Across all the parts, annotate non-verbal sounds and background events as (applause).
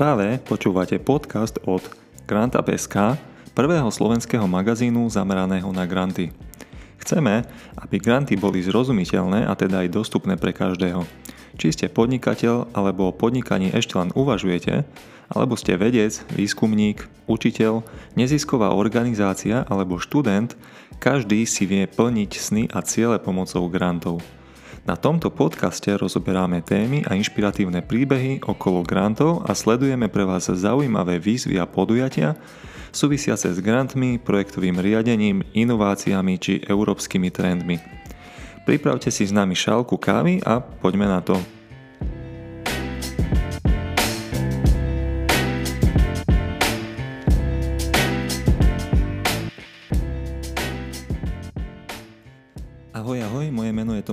Práve počúvate podcast od Grantup.sk, prvého slovenského magazínu zameraného na granty. Chceme, aby granty boli zrozumiteľné a teda aj dostupné pre každého. Či ste podnikateľ alebo o podnikaní ešte len uvažujete, alebo ste vedec, výskumník, učiteľ, nezisková organizácia alebo študent, každý si vie plniť sny a ciele pomocou grantov. Na tomto podcaste rozoberáme témy a inšpiratívne príbehy okolo grantov a sledujeme pre vás zaujímavé výzvy a podujatia súvisiace s grantmi, projektovým riadením, inováciami či európskymi trendmi. Pripravte si s nami šálku kávy a poďme na to.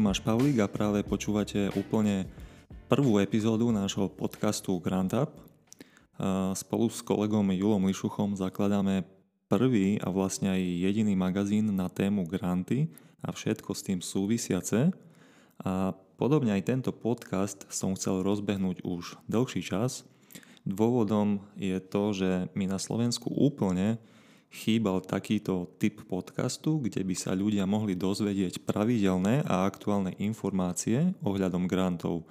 Tomáš Pavlík a práve počúvate úplne prvú epizódu nášho podcastu Grant Up. Spolu s kolegom Julom Lišuchom zakladáme prvý a vlastne aj jediný magazín na tému granty a všetko s tým súvisiace. A podobne aj tento podcast som chcel rozbehnúť už dlhší čas. Dôvodom je to, že my na Slovensku úplne chýbal takýto typ podcastu, kde by sa ľudia mohli dozvedieť pravidelné a aktuálne informácie ohľadom grantov.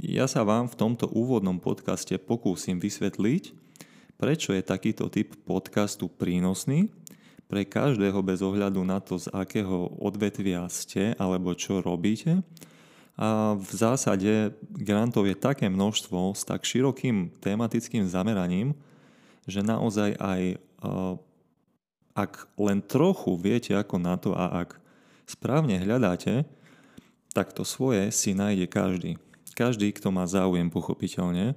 Ja sa vám v tomto úvodnom podcaste pokúsim vysvetliť, prečo je takýto typ podcastu prínosný pre každého bez ohľadu na to, z akého odvetvia ste alebo čo robíte. A v zásade grantov je také množstvo s tak širokým tematickým zameraním, že naozaj aj uh, ak len trochu viete ako na to a ak správne hľadáte, tak to svoje si nájde každý. Každý, kto má záujem pochopiteľne.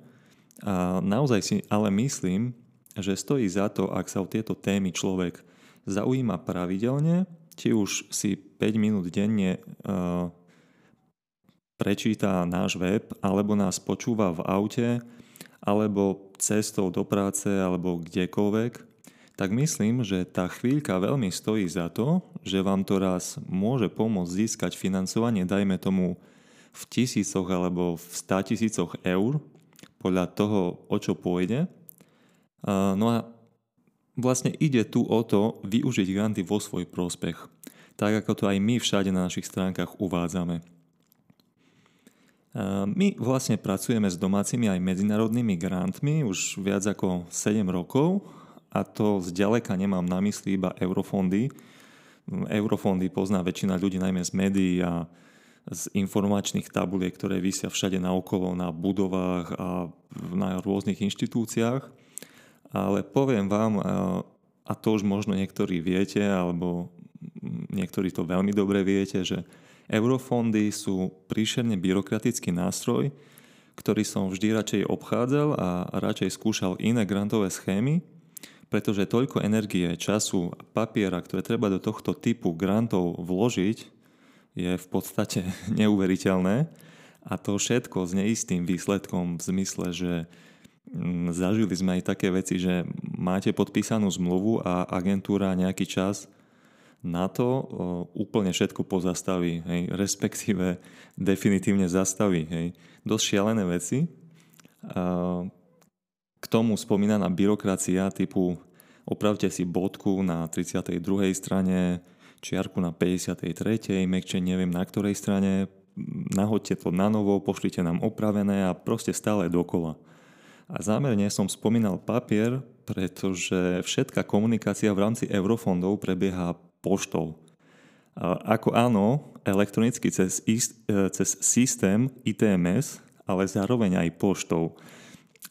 A naozaj si ale myslím, že stojí za to, ak sa o tieto témy človek zaujíma pravidelne, či už si 5 minút denne uh, prečíta náš web, alebo nás počúva v aute, alebo cestou do práce alebo kdekoľvek, tak myslím, že tá chvíľka veľmi stojí za to, že vám to raz môže pomôcť získať financovanie, dajme tomu v tisícoch alebo v stá tisícoch eur, podľa toho, o čo pôjde. No a vlastne ide tu o to využiť granty vo svoj prospech, tak ako to aj my všade na našich stránkach uvádzame. My vlastne pracujeme s domácimi aj medzinárodnými grantmi už viac ako 7 rokov a to zďaleka nemám na mysli iba eurofondy. Eurofondy pozná väčšina ľudí najmä z médií a z informačných tabuliek, ktoré vysia všade naokolo na budovách a na rôznych inštitúciách. Ale poviem vám, a to už možno niektorí viete, alebo niektorí to veľmi dobre viete, že Eurofondy sú príšerne byrokratický nástroj, ktorý som vždy radšej obchádzal a radšej skúšal iné grantové schémy, pretože toľko energie, času a papiera, ktoré treba do tohto typu grantov vložiť, je v podstate (laughs) neuveriteľné. A to všetko s neistým výsledkom v zmysle, že mm, zažili sme aj také veci, že máte podpísanú zmluvu a agentúra nejaký čas na to úplne všetko pozastaví, hej, respektíve definitívne zastaví. Hej. Dosť šialené veci. K tomu spomínaná byrokracia typu opravte si bodku na 32. strane, čiarku na 53. mekče neviem na ktorej strane, nahoďte to na novo, pošlite nám opravené a proste stále dokola. A zámerne som spomínal papier, pretože všetká komunikácia v rámci eurofondov prebieha poštou. Ako áno, elektronicky cez, e, cez systém ITMS, ale zároveň aj poštou.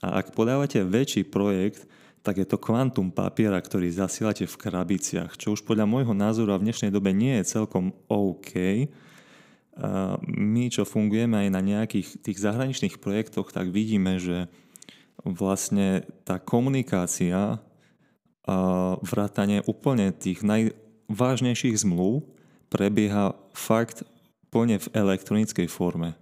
A ak podávate väčší projekt, tak je to kvantum papiera, ktorý zasielate v krabiciach, čo už podľa môjho názoru a v dnešnej dobe nie je celkom OK. My, čo fungujeme aj na nejakých tých zahraničných projektoch, tak vidíme, že vlastne tá komunikácia vrátanie úplne tých naj, vážnejších zmluv prebieha fakt plne v elektronickej forme.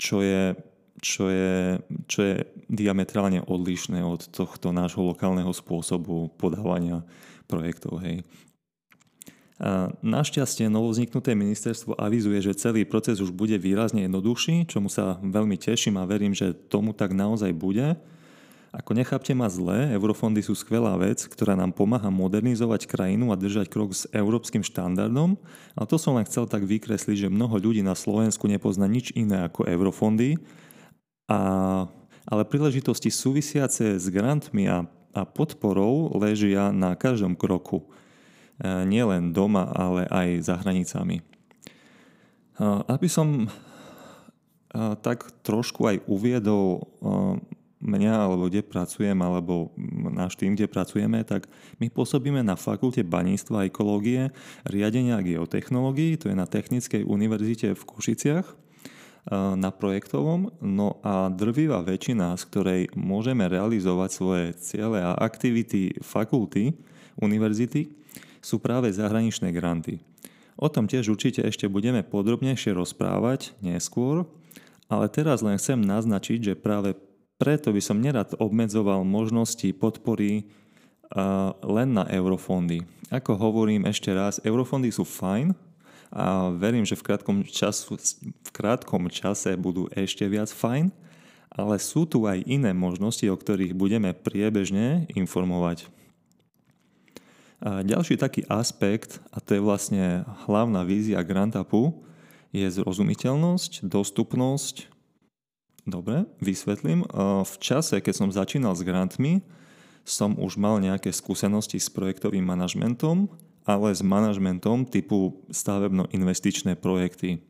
Čo je, čo je, čo je diametrálne odlišné od tohto nášho lokálneho spôsobu podávania projektov. Hej. Našťastie novozniknuté ministerstvo avizuje, že celý proces už bude výrazne jednoduchší, čomu sa veľmi teším a verím, že tomu tak naozaj bude. Ako nechápte ma zle, eurofondy sú skvelá vec, ktorá nám pomáha modernizovať krajinu a držať krok s európskym štandardom, ale to som len chcel tak vykresliť, že mnoho ľudí na Slovensku nepozná nič iné ako eurofondy, a, ale príležitosti súvisiace s grantmi a, a podporou ležia na každom kroku. E, nielen doma, ale aj za hranicami. E, aby som e, tak trošku aj uviedol mňa, alebo kde pracujem, alebo náš tým, kde pracujeme, tak my pôsobíme na Fakulte baníctva a ekológie, riadenia a geotechnológií, to je na Technickej univerzite v Košiciach, na projektovom. No a drvivá väčšina, z ktorej môžeme realizovať svoje ciele a aktivity fakulty, univerzity, sú práve zahraničné granty. O tom tiež určite ešte budeme podrobnejšie rozprávať neskôr, ale teraz len chcem naznačiť, že práve preto by som nerad obmedzoval možnosti podpory len na eurofondy. Ako hovorím ešte raz, eurofondy sú fajn a verím, že v krátkom, času, v krátkom čase budú ešte viac fajn, ale sú tu aj iné možnosti, o ktorých budeme priebežne informovať. A ďalší taký aspekt, a to je vlastne hlavná vízia Grantapu, je zrozumiteľnosť, dostupnosť Dobre, vysvetlím. V čase, keď som začínal s grantmi, som už mal nejaké skúsenosti s projektovým manažmentom, ale s manažmentom typu stavebno-investičné projekty.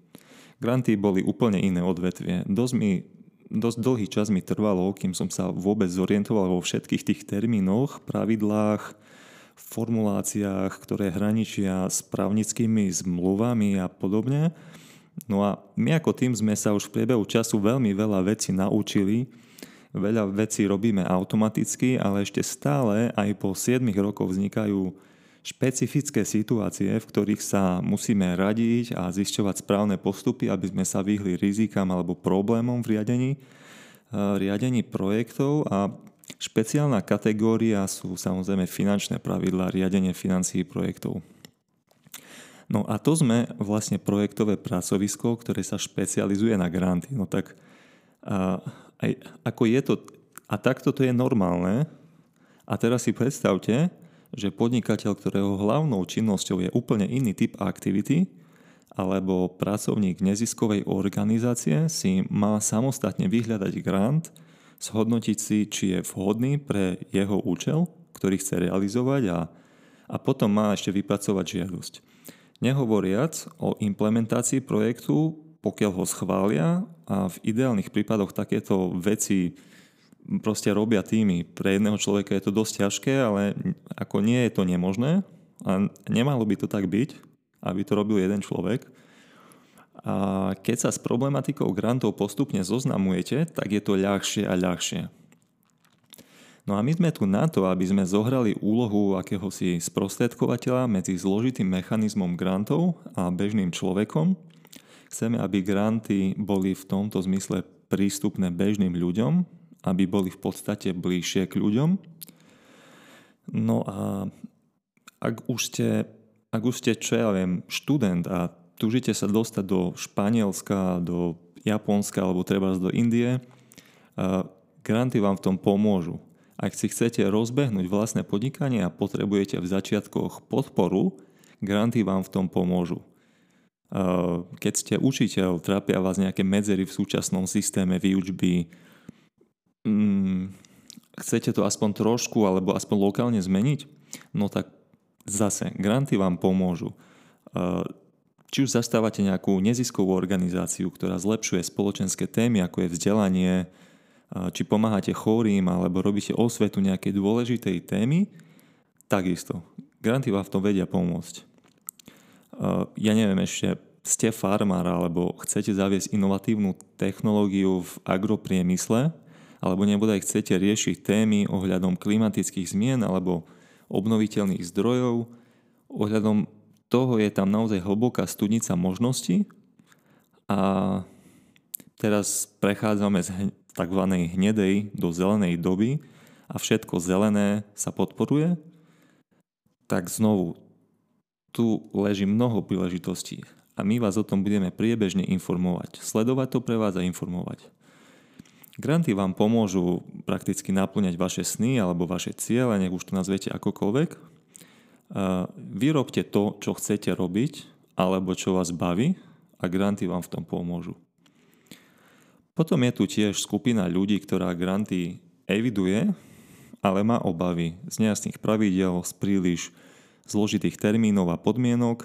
Granty boli úplne iné odvetvie. Dosť, mi, dosť dlhý čas mi trvalo, kým som sa vôbec zorientoval vo všetkých tých termínoch, pravidlách, formuláciách, ktoré hraničia s právnickými zmluvami a podobne. No a my ako tým sme sa už v priebehu času veľmi veľa vecí naučili, veľa vecí robíme automaticky, ale ešte stále aj po 7 rokoch vznikajú špecifické situácie, v ktorých sa musíme radiť a zisťovať správne postupy, aby sme sa vyhli rizikám alebo problémom v riadení, eh, riadení projektov a špeciálna kategória sú samozrejme finančné pravidlá riadenie financií projektov. No a to sme vlastne projektové pracovisko, ktoré sa špecializuje na granty. No tak a, aj, ako je to, a takto to je normálne. A teraz si predstavte, že podnikateľ, ktorého hlavnou činnosťou je úplne iný typ aktivity, alebo pracovník neziskovej organizácie si má samostatne vyhľadať grant, zhodnotiť si, či je vhodný pre jeho účel, ktorý chce realizovať a, a potom má ešte vypracovať žiadosť. Nehovoriac o implementácii projektu, pokiaľ ho schvália a v ideálnych prípadoch takéto veci proste robia týmy. Pre jedného človeka je to dosť ťažké, ale ako nie je to nemožné a nemalo by to tak byť, aby to robil jeden človek. A keď sa s problematikou grantov postupne zoznamujete, tak je to ľahšie a ľahšie. No a my sme tu na to, aby sme zohrali úlohu akéhosi sprostredkovateľa medzi zložitým mechanizmom grantov a bežným človekom. Chceme, aby granty boli v tomto zmysle prístupné bežným ľuďom, aby boli v podstate bližšie k ľuďom. No a ak už ste, ak už ste čo ja viem, študent a tužite sa dostať do Španielska, do Japonska alebo treba do Indie, granty vám v tom pomôžu. Ak si chcete rozbehnúť vlastné podnikanie a potrebujete v začiatkoch podporu, granty vám v tom pomôžu. Keď ste učiteľ, trápia vás nejaké medzery v súčasnom systéme výučby, mm, chcete to aspoň trošku alebo aspoň lokálne zmeniť, no tak zase granty vám pomôžu. Či už zastávate nejakú neziskovú organizáciu, ktorá zlepšuje spoločenské témy, ako je vzdelanie, či pomáhate chorým alebo robíte osvetu nejakej dôležitej témy, takisto. Granty vám v tom vedia pomôcť. Ja neviem ešte, ste farmár alebo chcete zaviesť inovatívnu technológiu v agropriemysle, alebo nebodaj chcete riešiť témy ohľadom klimatických zmien alebo obnoviteľných zdrojov, ohľadom toho je tam naozaj hlboká studnica možností a teraz prechádzame z tzv. hnedej do zelenej doby a všetko zelené sa podporuje, tak znovu tu leží mnoho príležitostí a my vás o tom budeme priebežne informovať. Sledovať to pre vás a informovať. Granty vám pomôžu prakticky naplňať vaše sny alebo vaše ciele, nech už to nazviete akokoľvek. Vyrobte to, čo chcete robiť alebo čo vás baví a granty vám v tom pomôžu. Potom je tu tiež skupina ľudí, ktorá granty eviduje, ale má obavy z nejasných pravidel, z príliš zložitých termínov a podmienok.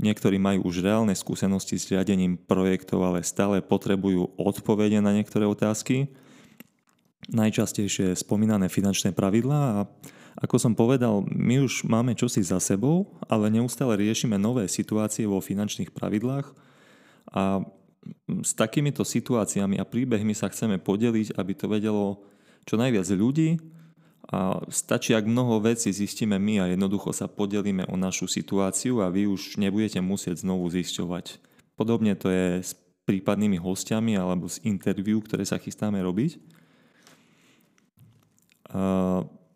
Niektorí majú už reálne skúsenosti s riadením projektov, ale stále potrebujú odpovede na niektoré otázky. Najčastejšie spomínané finančné pravidlá a ako som povedal, my už máme čosi za sebou, ale neustále riešime nové situácie vo finančných pravidlách a s takýmito situáciami a príbehmi sa chceme podeliť, aby to vedelo čo najviac ľudí a stačí, ak mnoho vecí zistíme my a jednoducho sa podelíme o našu situáciu a vy už nebudete musieť znovu zisťovať. Podobne to je s prípadnými hostiami alebo s interviu, ktoré sa chystáme robiť.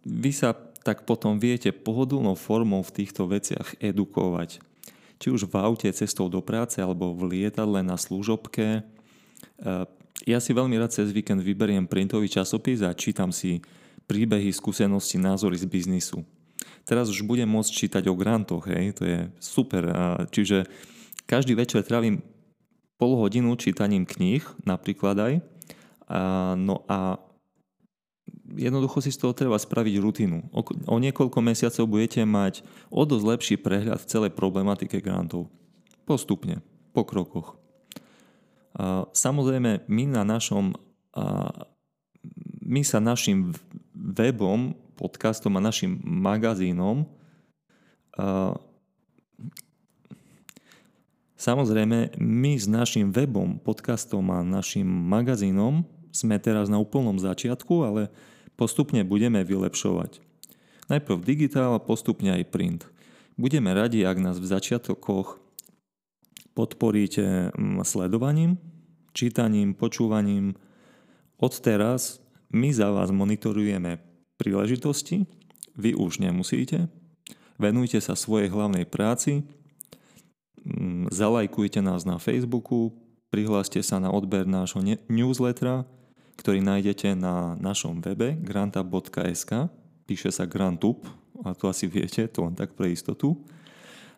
Vy sa tak potom viete pohodlnou formou v týchto veciach edukovať. Či už v aute cestou do práce alebo v lietadle na služobke. Ja si veľmi rád cez víkend vyberiem printový časopis a čítam si príbehy, skúsenosti, názory z biznisu. Teraz už budem môcť čítať o grantoch, hej, to je super. Čiže každý večer trávim pol hodinu čítaním kníh, napríklad aj. No a jednoducho si z toho treba spraviť rutinu. O, o niekoľko mesiacov budete mať o dosť lepší prehľad v celej problematike grantov. Postupne, po krokoch. A, samozrejme, my na našom a, my sa našim webom, podcastom a našim magazínom Samozrejme, my s našim webom, podcastom a našim magazínom sme teraz na úplnom začiatku, ale postupne budeme vylepšovať. Najprv digitál a postupne aj print. Budeme radi, ak nás v začiatkoch podporíte mm, sledovaním, čítaním, počúvaním. Od teraz my za vás monitorujeme príležitosti, vy už nemusíte. Venujte sa svojej hlavnej práci, mm, zalajkujte nás na Facebooku, prihláste sa na odber nášho newslettera, ktorý nájdete na našom webe grantup.sk. Píše sa Grantup, a to asi viete, to len tak pre istotu.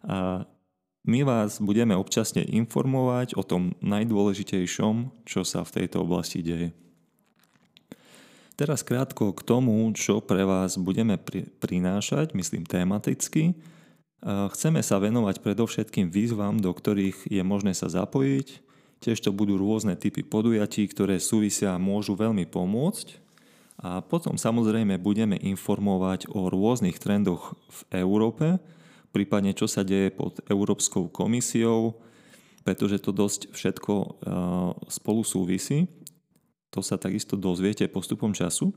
A my vás budeme občasne informovať o tom najdôležitejšom, čo sa v tejto oblasti deje. Teraz krátko k tomu, čo pre vás budeme prinášať, myslím tematicky. Chceme sa venovať predovšetkým výzvam, do ktorých je možné sa zapojiť. Tiež to budú rôzne typy podujatí, ktoré súvisia a môžu veľmi pomôcť. A potom samozrejme budeme informovať o rôznych trendoch v Európe, prípadne čo sa deje pod Európskou komisiou, pretože to dosť všetko spolu súvisí. To sa takisto dozviete postupom času.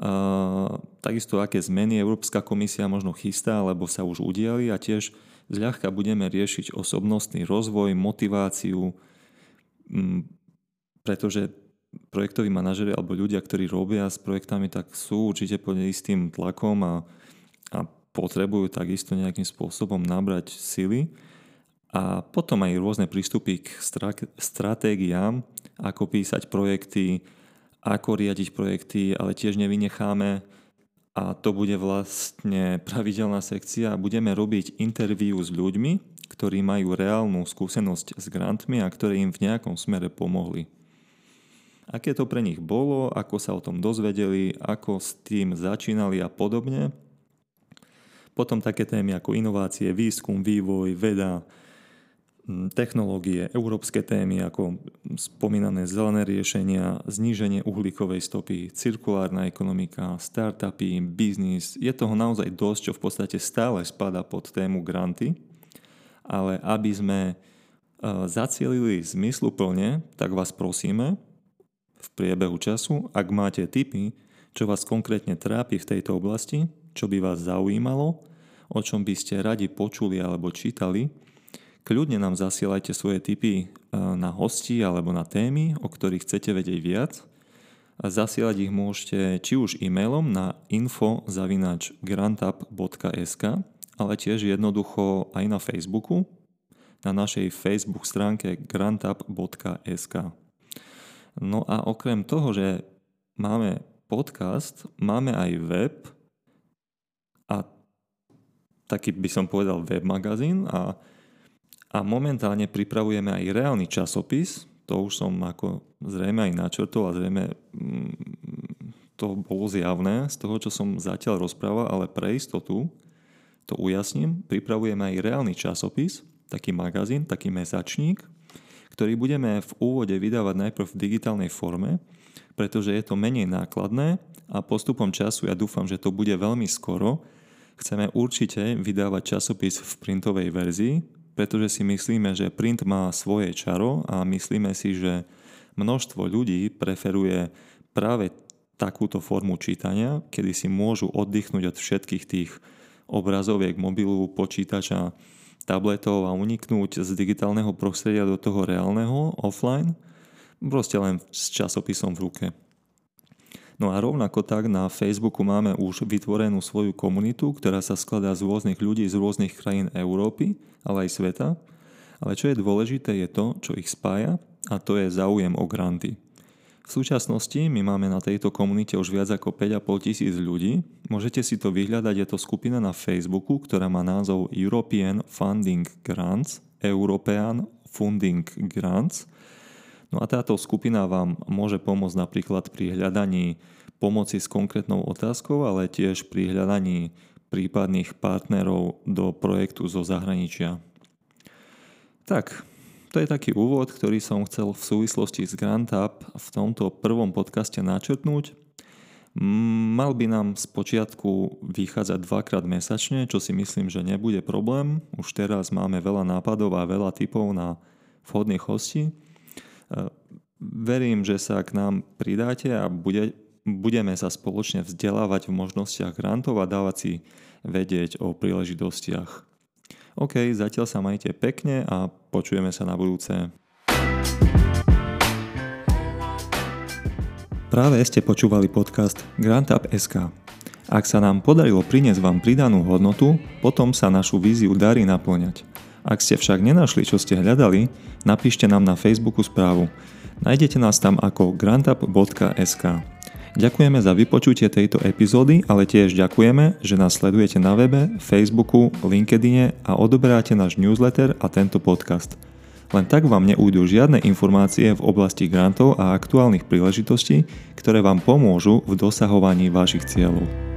A, takisto aké zmeny Európska komisia možno chystá, alebo sa už udiali a tiež zľahka budeme riešiť osobnostný rozvoj, motiváciu, pretože projektoví manažeri alebo ľudia, ktorí robia s projektami, tak sú určite pod istým tlakom a, a potrebujú takisto nejakým spôsobom nabrať sily. A potom aj rôzne prístupy k stratégiám, ako písať projekty, ako riadiť projekty, ale tiež nevynecháme a to bude vlastne pravidelná sekcia. Budeme robiť interviu s ľuďmi, ktorí majú reálnu skúsenosť s grantmi a ktorí im v nejakom smere pomohli. Aké to pre nich bolo, ako sa o tom dozvedeli, ako s tým začínali a podobne. Potom také témy ako inovácie, výskum, vývoj, veda, technológie, európske témy ako spomínané zelené riešenia, zníženie uhlíkovej stopy, cirkulárna ekonomika, startupy, biznis. Je toho naozaj dosť, čo v podstate stále spada pod tému granty, ale aby sme e, zacielili zmysluplne, tak vás prosíme v priebehu času, ak máte tipy, čo vás konkrétne trápi v tejto oblasti, čo by vás zaujímalo, o čom by ste radi počuli alebo čítali, Kľudne nám zasielajte svoje tipy e, na hosti alebo na témy, o ktorých chcete vedieť viac. Zasielať ich môžete či už e-mailom na info.grantup.sk ale tiež jednoducho aj na Facebooku, na našej Facebook stránke grantup.sk. No a okrem toho, že máme podcast, máme aj web a taký by som povedal web magazín a, a momentálne pripravujeme aj reálny časopis, to už som ako zrejme aj načrtol a zrejme mm, to bolo zjavné z toho, čo som zatiaľ rozprával, ale pre istotu to ujasním. Pripravujeme aj reálny časopis, taký magazín, taký mesačník, ktorý budeme v úvode vydávať najprv v digitálnej forme, pretože je to menej nákladné a postupom času ja dúfam, že to bude veľmi skoro. Chceme určite vydávať časopis v printovej verzii, pretože si myslíme, že print má svoje čaro a myslíme si, že množstvo ľudí preferuje práve takúto formu čítania, kedy si môžu oddychnúť od všetkých tých obrazoviek mobilu, počítača, tabletov a uniknúť z digitálneho prostredia do toho reálneho, offline, proste len s časopisom v ruke. No a rovnako tak na Facebooku máme už vytvorenú svoju komunitu, ktorá sa skladá z rôznych ľudí z rôznych krajín Európy, ale aj sveta. Ale čo je dôležité je to, čo ich spája a to je záujem o granty. V súčasnosti my máme na tejto komunite už viac ako 5,5 tisíc ľudí. Môžete si to vyhľadať, je to skupina na Facebooku, ktorá má názov European Funding Grants, European Funding Grants – No a táto skupina vám môže pomôcť napríklad pri hľadaní pomoci s konkrétnou otázkou, ale tiež pri hľadaní prípadných partnerov do projektu zo zahraničia. Tak, to je taký úvod, ktorý som chcel v súvislosti s GrantUp v tomto prvom podcaste načrtnúť. Mal by nám z počiatku vychádzať dvakrát mesačne, čo si myslím, že nebude problém. Už teraz máme veľa nápadov a veľa typov na vhodných hostí. Verím, že sa k nám pridáte a bude, budeme sa spoločne vzdelávať v možnostiach grantov a dávať si vedieť o príležitostiach. OK, zatiaľ sa majte pekne a počujeme sa na budúce. Práve ste počúvali podcast GrantUp.sk. Ak sa nám podarilo priniesť vám pridanú hodnotu, potom sa našu víziu darí naplňať. Ak ste však nenašli, čo ste hľadali, napíšte nám na Facebooku správu. Nájdete nás tam ako grantup.sk. Ďakujeme za vypočutie tejto epizódy, ale tiež ďakujeme, že nás sledujete na webe, Facebooku, LinkedIne a odoberáte náš newsletter a tento podcast. Len tak vám neújdu žiadne informácie v oblasti grantov a aktuálnych príležitostí, ktoré vám pomôžu v dosahovaní vašich cieľov.